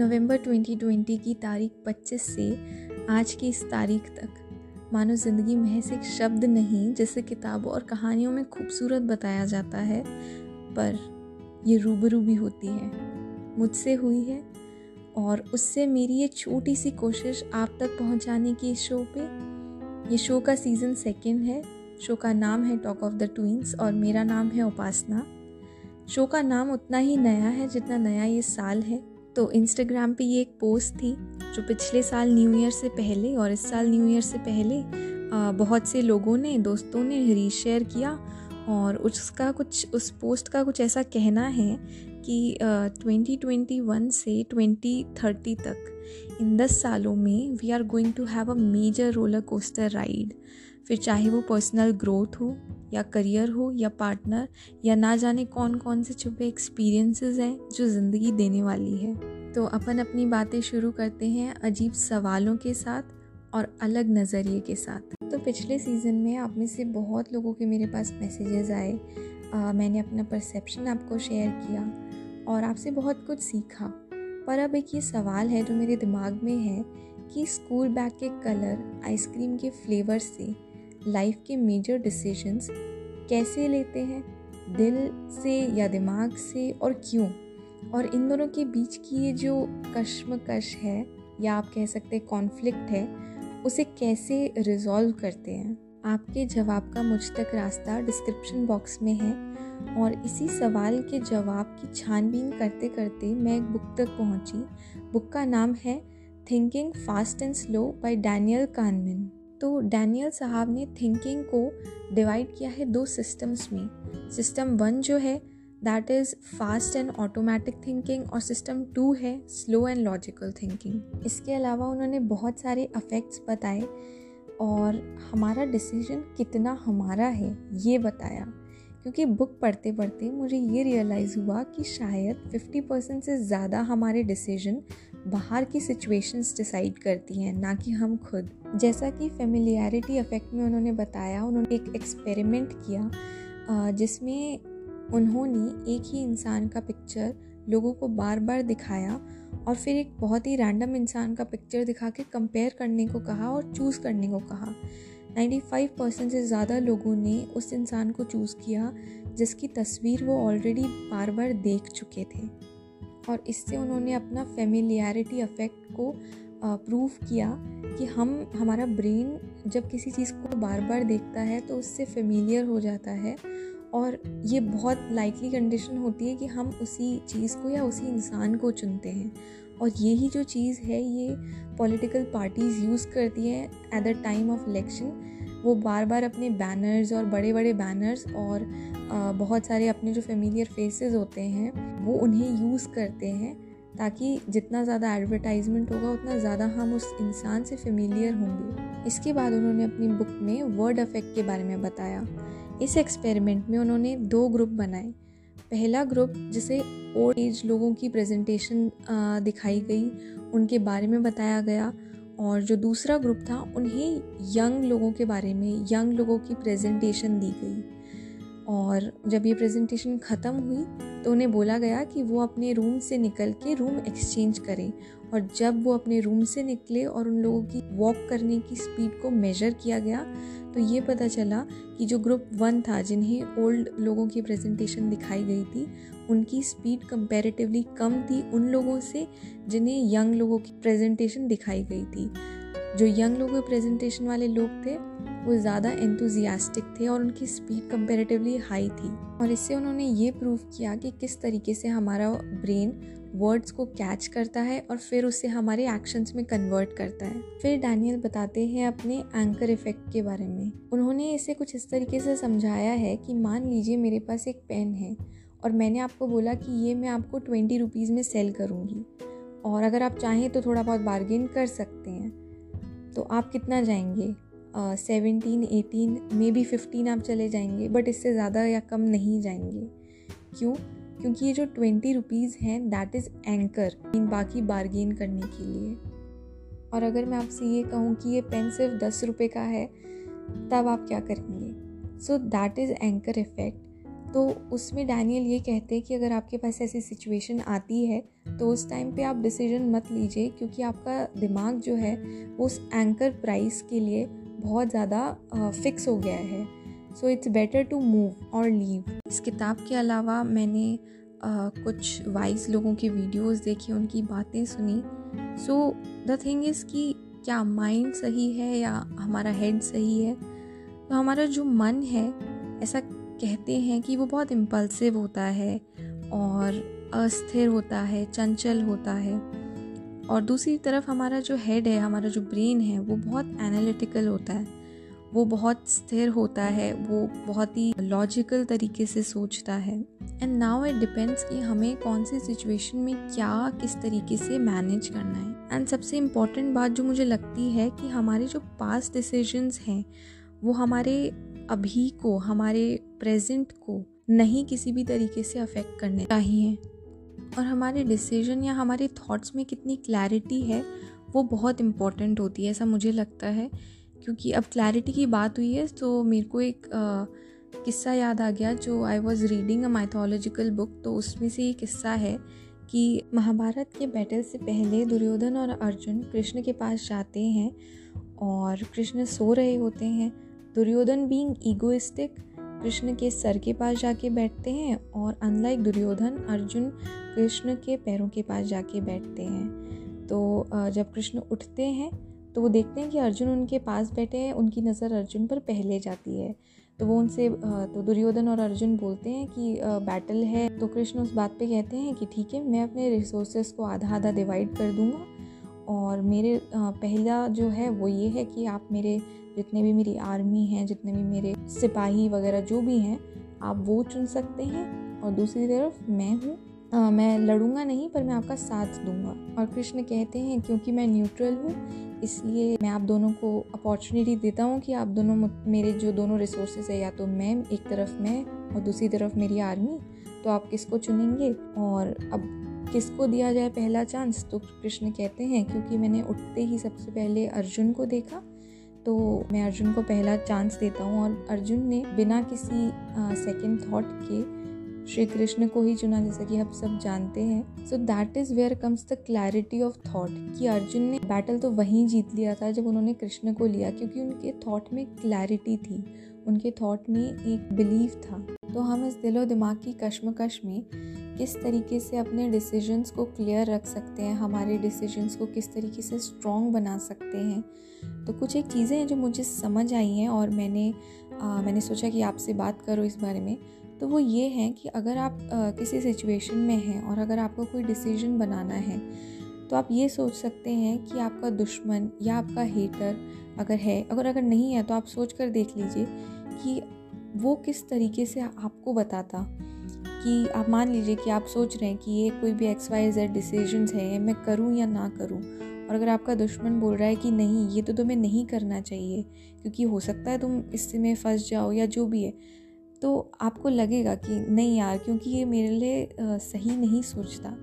नवंबर 2020 की तारीख 25 से आज की इस तारीख तक मानो ज़िंदगी महज एक शब्द नहीं जिसे किताबों और कहानियों में खूबसूरत बताया जाता है, पर ये रूबरू भी होती है। मुझसे हुई है और उससे मेरी ये छोटी सी कोशिश आप तक पहुँचाने की इस शो पे। ये शो का सीज़न सेकंड है। शो का नाम है टॉक ऑफ़ द ट्विंस और मेरा नाम है उपासना। शो का नाम उतना ही नया है जितना नया ये साल है। तो इंस्टाग्राम पे ये एक पोस्ट थी, जो पिछले साल न्यू ईयर से पहले और इस साल न्यू ईयर से पहले बहुत से लोगों ने, दोस्तों ने रीशेयर किया और उसका कुछ, उस पोस्ट का कुछ ऐसा कहना है कि ट्वेंटी ट्वेंटी वन से ट्वेंटी थर्टी तक, इन दस सालों में we are going to have a major roller coaster ride फिर चाहे वो पर्सनल ग्रोथ हो या करियर हो या पार्टनर या ना जाने कौन कौन से छुपे एक्सपीरियंसेस हैं जो ज़िंदगी देने वाली है। तो अपन अपनी बातें शुरू करते हैं अजीब सवालों के साथ और अलग नज़रिए के साथ। तो पिछले सीज़न में आप में से बहुत लोगों के मेरे पास मैसेजेस आए। आ, मैंने अपना परसेप्शन आपको शेयर किया और आपसे बहुत कुछ सीखा। पर अब एक ये सवाल है जो मेरे दिमाग में है कि स्कूल बैग के कलर आइसक्रीम के फ्लेवर से लाइफ के मेजर डिसीजंस कैसे लेते हैं? दिल से या दिमाग से और क्यों? और इन दोनों के बीच की ये जो कश्मकश है, या आप कह सकते हैं कॉन्फ्लिक्ट है, उसे कैसे रिजॉल्व करते हैं? आपके जवाब का मुझ तक रास्ता डिस्क्रिप्शन बॉक्स में है। और इसी सवाल के जवाब की छानबीन करते करते मैं एक बुक तक पहुँची। बुक का नाम है thinking fast and slow by Daniel Kahneman तो डैनियल साहब ने थिंकिंग को डिवाइड किया है दो सिस्टम्स में। सिस्टम वन जो है that is fast and automatic thinking और सिस्टम टू है स्लो एंड लॉजिकल थिंकिंग इसके अलावा उन्होंने बहुत सारे अफेक्ट्स बताए और हमारा डिसीज़न कितना हमारा है, ये बताया। क्योंकि बुक पढ़ते पढ़ते मुझे ये रियलाइज़ हुआ कि शायद 50 परसेंट से ज़्यादा हमारे डिसीज़न बाहर की सिचुएशंस डिसाइड करती हैं, ना कि हम खुद। जैसा कि फेमिलियरिटी इफ़ेक्ट में उन्होंने बताया, उन्होंने एक एक्सपेरिमेंट किया जिसमें उन्होंने एक ही इंसान का पिक्चर लोगों को बार बार दिखाया और फिर एक बहुत ही रैंडम इंसान का पिक्चर दिखा के कंपेयर करने को कहा और चूज़ करने को कहा। 95 परसेंट से ज़्यादा लोगों ने उस इंसान को चूज़ किया, जिसकी तस्वीर वो ऑलरेडी बार बार देख चुके थे। और इससे उन्होंने अपना फेमिलियरिटी अफेक्ट को प्रूव किया कि हम, हमारा ब्रेन जब किसी चीज़ को बार बार देखता है तो उससे फेमिलियर हो जाता है और ये बहुत लाइकली कंडीशन होती है कि हम उसी चीज़ को या उसी इंसान को चुनते हैं। और यही जो चीज़ है, ये पॉलिटिकल पार्टीज़ यूज़ करती हैं at the time of election वो बार बार अपने बैनर्स और बड़े बड़े बैनर्स और बहुत सारे अपने जो फेमिलियर फेसेस होते हैं, वो उन्हें यूज़ करते हैं ताकि जितना ज़्यादा एडवर्टाइजमेंट होगा, उतना ज़्यादा हम उस इंसान से फेमिलियर होंगे। इसके बाद उन्होंने अपनी बुक में वर्ड अफेक्ट के बारे में बताया। इस एक्सपेरिमेंट में उन्होंने दो ग्रुप बनाए। पहला ग्रुप जिसे ओल्ड एज लोगों की प्रेजेंटेशन दिखाई गई, उनके बारे में बताया गया। और जो दूसरा ग्रुप था, उन्हें यंग लोगों के बारे में, यंग लोगों की प्रेजेंटेशन दी गई। और जब ये प्रेजेंटेशन ख़त्म हुई तो उन्हें बोला गया कि वो अपने रूम से निकल के रूम एक्सचेंज करें और जब वो अपने रूम से निकले और उन लोगों की वॉक करने की स्पीड को मेजर किया गया तो ये पता चला कि जो ग्रुप वन था, जिन्हें ओल्ड लोगों की प्रेजेंटेशन दिखाई गई थी, उनकी स्पीड कंपैरेटिवली कम थी उन लोगों से, जिन्हें यंग लोगों की प्रेजेंटेशन दिखाई गई थी। जो यंग लोगों के प्रेजेंटेशन वाले लोग थे, वो ज़्यादा एंथुजियास्टिक थे और उनकी स्पीड कंपेरेटिवली हाई थी। और इससे उन्होंने ये प्रूव किया कि किस तरीके से हमारा ब्रेन वर्ड्स को कैच करता है और फिर उसे हमारे एक्शंस में कन्वर्ट करता है। फिर डैनियल बताते हैं अपने एंकर इफ़ेक्ट के बारे में। उन्होंने इसे कुछ इस तरीके से समझाया है कि मान लीजिए मेरे पास एक पेन है और मैंने आपको बोला कि ये मैं आपको ट्वेंटी रुपीज़ में सेल करूँगी। और अगर आप चाहें तो थोड़ा बहुत बार्गेन कर सकते हैं। तो आप कितना जाएँगे? Seventeen eighteen maybe fifteen आप चले जाएँगे बट इससे ज़्यादा या कम नहीं जाएँगे। क्यों? क्योंकि ये जो ट्वेंटी रुपीज़ हैं दैट इज़ एंकर इन बाकी बारगेन करने के लिए। और अगर मैं आपसे ये कहूँ कि ये पेन सिर्फ़ दस रुपये का है, तब आप क्या करेंगे? So that is anchor effect तो उसमें डैनियल ये कहते हैं कि अगर आपके पास ऐसी सिचुएशन आती है तो उस टाइम पे आप डिसीज़न मत लीजिए, क्योंकि आपका दिमाग जो है, उस एंकर प्राइस के लिए बहुत ज़्यादा फिक्स हो गया है। So it's better to move or leave इस किताब के अलावा मैंने uh, कुछ वाइज लोगों की वीडियोस देखी उनकी बातें सुनी। सो द थिंग इज़ कि क्या माइंड सही है या हमारा हेड सही है? तो हमारा जो मन है ऐसा कहते हैं कि वो बहुत इम्पल्सिव होता है और अस्थिर होता है चंचल होता है। और दूसरी तरफ़ हमारा जो हेड है हमारा जो ब्रेन है वो बहुत एनालिटिकल होता है। वो बहुत स्थिर होता है, वो बहुत ही लॉजिकल तरीके से सोचता है। एंड नाउ इट डिपेंड्स कि हमें कौन सी सिचुएशन में क्या, किस तरीके से मैनेज करना है। एंड सबसे इंपॉर्टेंट बात जो मुझे लगती है कि हमारे जो पास डिसीजंस हैं, वो हमारे अभी को, हमारे प्रेजेंट को नहीं किसी भी तरीके से अफेक्ट करने चाहिए। और हमारे डिसीज़न या हमारे थॉट्स में कितनी क्लैरिटी है, वो बहुत इंपॉर्टेंट होती है, ऐसा मुझे लगता है। क्योंकि अब क्लैरिटी की बात हुई है तो मेरे को एक किस्सा याद आ गया जो I was reading a mythological book तो उसमें से ये किस्सा है कि महाभारत के बैटल से पहले दुर्योधन और अर्जुन कृष्ण के पास जाते हैं और कृष्ण सो रहे होते हैं। दुर्योधन बीइंग ईगोइस्टिक कृष्ण के सर के पास जाके बैठते हैं और अनलाइक दुर्योधन, अर्जुन कृष्ण के पैरों के पास जाके बैठते हैं। तो जब कृष्ण उठते हैं तो वो देखते हैं कि अर्जुन उनके पास बैठे हैं, उनकी नज़र अर्जुन पर पहले जाती है। तो वो उनसे तो दुर्योधन और अर्जुन बोलते हैं कि बैटल है। तो कृष्ण उस बात पे कहते हैं कि ठीक है, मैं अपने रिसोर्सेज को आधा आधा डिवाइड कर दूँगा और मेरे पहला जो है वो ये है कि आप मेरे, जितने भी मेरी आर्मी हैं, जितने भी मेरे सिपाही वगैरह जो भी हैं, आप वो चुन सकते हैं और दूसरी तरफ़ मैं हूँ। मैं लड़ूँगा नहीं, पर मैं आपका साथ दूँगा। और कृष्ण कहते हैं, क्योंकि मैं न्यूट्रल हूँ इसलिए मैं आप दोनों को अपॉर्चुनिटी देता हूँ कि आप दोनों मेरे जो दोनों रिसोर्सेज है, या तो मैं एक तरफ़ मैं और दूसरी तरफ़ मेरी आर्मी तो आप किसको चुनेंगे? और अब किसको दिया जाए पहला चांस तो कृष्ण कहते हैं, क्योंकि मैंने उठते ही सबसे पहले अर्जुन को देखा तो मैं अर्जुन को पहला चांस देता हूँ। और अर्जुन ने बिना किसी सेकंड थॉट के श्री कृष्ण को ही चुना जैसा कि आप सब जानते हैं। So that is where comes the clarity of thought कि अर्जुन ने बैटल तो वहीं जीत लिया था जब उन्होंने कृष्ण को लिया क्योंकि उनके थॉट में क्लैरिटी थी। उनके थॉट में एक बिलीव था। तो हम इस दिलो दिमाग की कश्मकश में किस तरीके से अपने डिसीजंस को क्लियर रख सकते हैं हमारे डिसीजंस को किस तरीके से स्ट्रॉन्ग बना सकते हैं। तो कुछ एक चीज़ें हैं जो मुझे समझ आई हैं और मैंने आ, मैंने सोचा कि आपसे बात करो इस बारे में। तो वो ये है कि अगर आप आ, किसी सिचुएशन में हैं और अगर आपको कोई डिसीज़न बनाना है तो आप ये सोच सकते हैं कि आपका दुश्मन या आपका हेटर अगर है अगर अगर नहीं है तो आप सोच कर देख लीजिए कि वो किस तरीके से आपको बताता कि आप मान लीजिए कि आप सोच रहे हैं कि ये कोई भी एक्स वाई जेड डिसीज़न है मैं करूँ या ना करूँ? और अगर आपका दुश्मन बोल रहा है कि नहीं ये तो तुम्हें नहीं करना चाहिए क्योंकि हो सकता है तुम इससे इसमें फंस जाओ या जो भी है तो आपको लगेगा कि नहीं यार, क्योंकि ये मेरे लिए सही नहीं सोचता।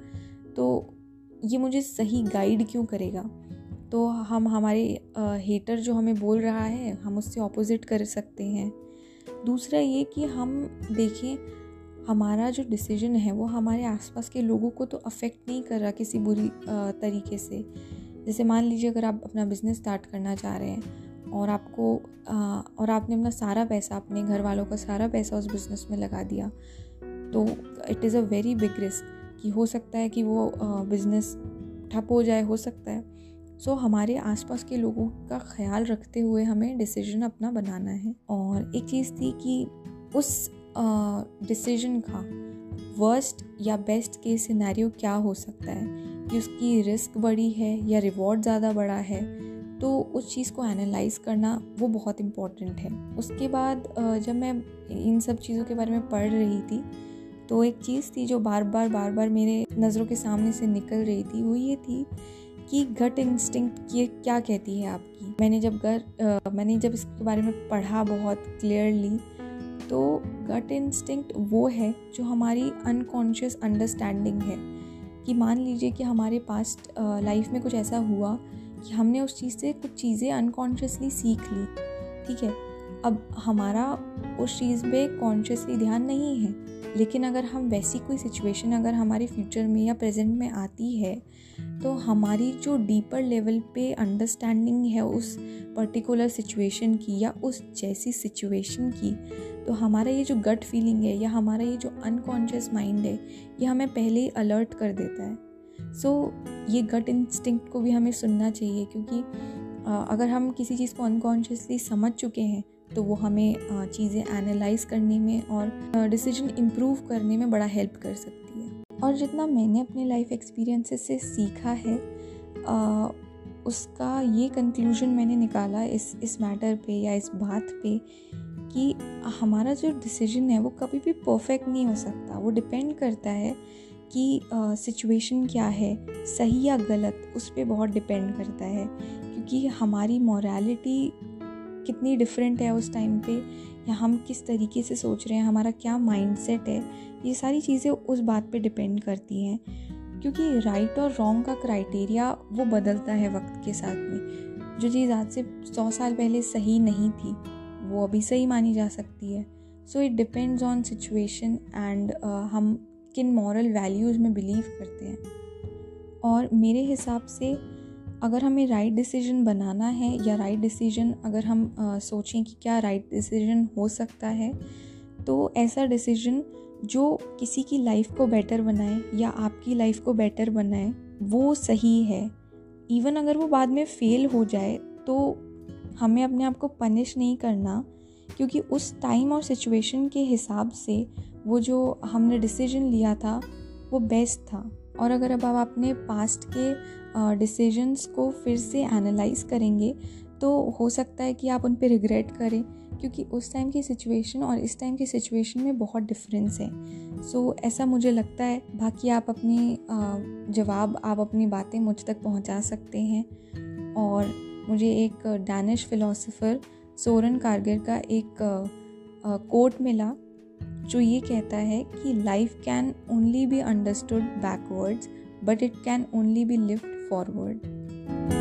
तो ये मुझे सही गाइड क्यों करेगा? तो हम, हमारे हेटर जो हमें बोल रहा है, हम उससे ऑपोजिट कर सकते हैं। दूसरा ये कि हम देखें, हमारा जो डिसीज़न है, वो हमारे आसपास के लोगों को तो अफेक्ट नहीं कर रहा किसी बुरी तरीके से। जैसे मान लीजिए अगर आप अपना बिज़नेस स्टार्ट करना चाह रहे हैं और आपको और आपने अपना सारा पैसा अपने घर वालों का सारा पैसा उस बिज़नेस में लगा दिया। तो it is a very big risk कि हो सकता है कि वो बिज़नेस ठप हो जाए हो सकता है। सो so, हमारे आसपास के लोगों का ख्याल रखते हुए हमें डिसीज़न अपना बनाना है। और एक चीज़ थी कि उस डिसीज़न का वर्स्ट या बेस्ट केस सिनेरियो क्या हो सकता है? कि उसकी रिस्क बड़ी है या रिवॉर्ड ज़्यादा बड़ा है? तो उस चीज़ को एनालाइज करना वो बहुत इंपॉर्टेंट है। उसके बाद जब मैं इन सब चीज़ों के बारे में पढ़ रही थी तो एक चीज़ थी जो बार बार बार बार मेरे नज़रों के सामने से निकल रही थी, वो ये थी कि गट इंस्टिंक्ट ये क्या कहती है आपकी? मैंने जब घर मैंने जब इसके बारे में पढ़ा बहुत क्लियरली तो गट इंस्टिंक्ट वो है जो हमारी अनकॉन्शियस अंडरस्टैंडिंग है। कि मान लीजिए कि हमारे पास्ट लाइफ में कुछ ऐसा हुआ कि हमने उस चीज़ से कुछ चीज़ें अनकॉन्शियसली सीख ली, ठीक है? अब हमारा उस चीज़ पे कॉन्शियसली ध्यान नहीं है, लेकिन अगर हम वैसी कोई सिचुएशन अगर हमारे फ्यूचर में या प्रेजेंट में आती है तो हमारी जो डीपर लेवल पे अंडरस्टैंडिंग है उस पर्टिकुलर सिचुएशन की या उस जैसी सिचुएशन की तो हमारा ये जो गट फीलिंग है या हमारा ये जो अनकॉन्शियस माइंड है, ये हमें पहले ही अलर्ट कर देता है। सो so, ये गट इंस्टिंक्ट को भी हमें सुनना चाहिए क्योंकि अगर हम किसी चीज़ को अनकॉन्शियसली समझ चुके हैं तो वो हमें चीज़ें एनालाइज करने में और डिसीज़न इम्प्रूव करने में बड़ा हेल्प कर सकती है। और जितना मैंने अपने लाइफ एक्सपीरियंसेस से सीखा है आ, उसका ये कंक्लूजन मैंने निकाला इस इस मैटर पे या इस बात पे कि हमारा जो डिसीज़न है वो कभी भी परफेक्ट नहीं हो सकता। वो डिपेंड करता है कि सिचुएशन क्या है, सही या गलत, उस पर बहुत डिपेंड करता है। क्योंकि हमारी मॉरलिटी कितनी डिफरेंट है उस टाइम पे, या हम किस तरीके से सोच रहे हैं, हमारा क्या माइंडसेट है, ये सारी चीज़ें उस बात पे डिपेंड करती हैं। क्योंकि राइट और रॉन्ग का क्राइटेरिया वो बदलता है वक्त के साथ में। जो चीज़ आज से सौ साल पहले सही नहीं थी, वो अभी सही मानी जा सकती है। So it depends on situation and हम किन मॉरल वैल्यूज़ में बिलीव करते हैं। और मेरे हिसाब से अगर हमें राइट right डिसीज़न बनाना है या राइट right डिसीज़न अगर हम आ, सोचें कि क्या राइट right डिसीज़न हो सकता है तो ऐसा डिसीज़न जो किसी की लाइफ को बेटर बनाए या आपकी लाइफ को बेटर बनाए वो सही है। इवन अगर वो बाद में फेल हो जाए तो हमें अपने आप को पनिश नहीं करना। क्योंकि उस टाइम और सिचुएशन के हिसाब से वो जो हमने डिसीज़न लिया था वो बेस्ट था। और अगर अब आप अपने पास्ट के डिसीजंस को फिर से एनालाइज करेंगे तो हो सकता है कि आप उन पर रिग्रेट करें क्योंकि उस टाइम की सिचुएशन और इस टाइम की सिचुएशन में बहुत डिफरेंस है। सो so, ऐसा मुझे लगता है बाकी आप अपनी जवाब आप अपनी बातें मुझ तक पहुँचा सकते हैं। और मुझे एक डैनिश फ़िलासफ़र सोरन कारगर का एक कोट मिला, जो ये कहता है कि life can only be understood backwards but it can only be lived forward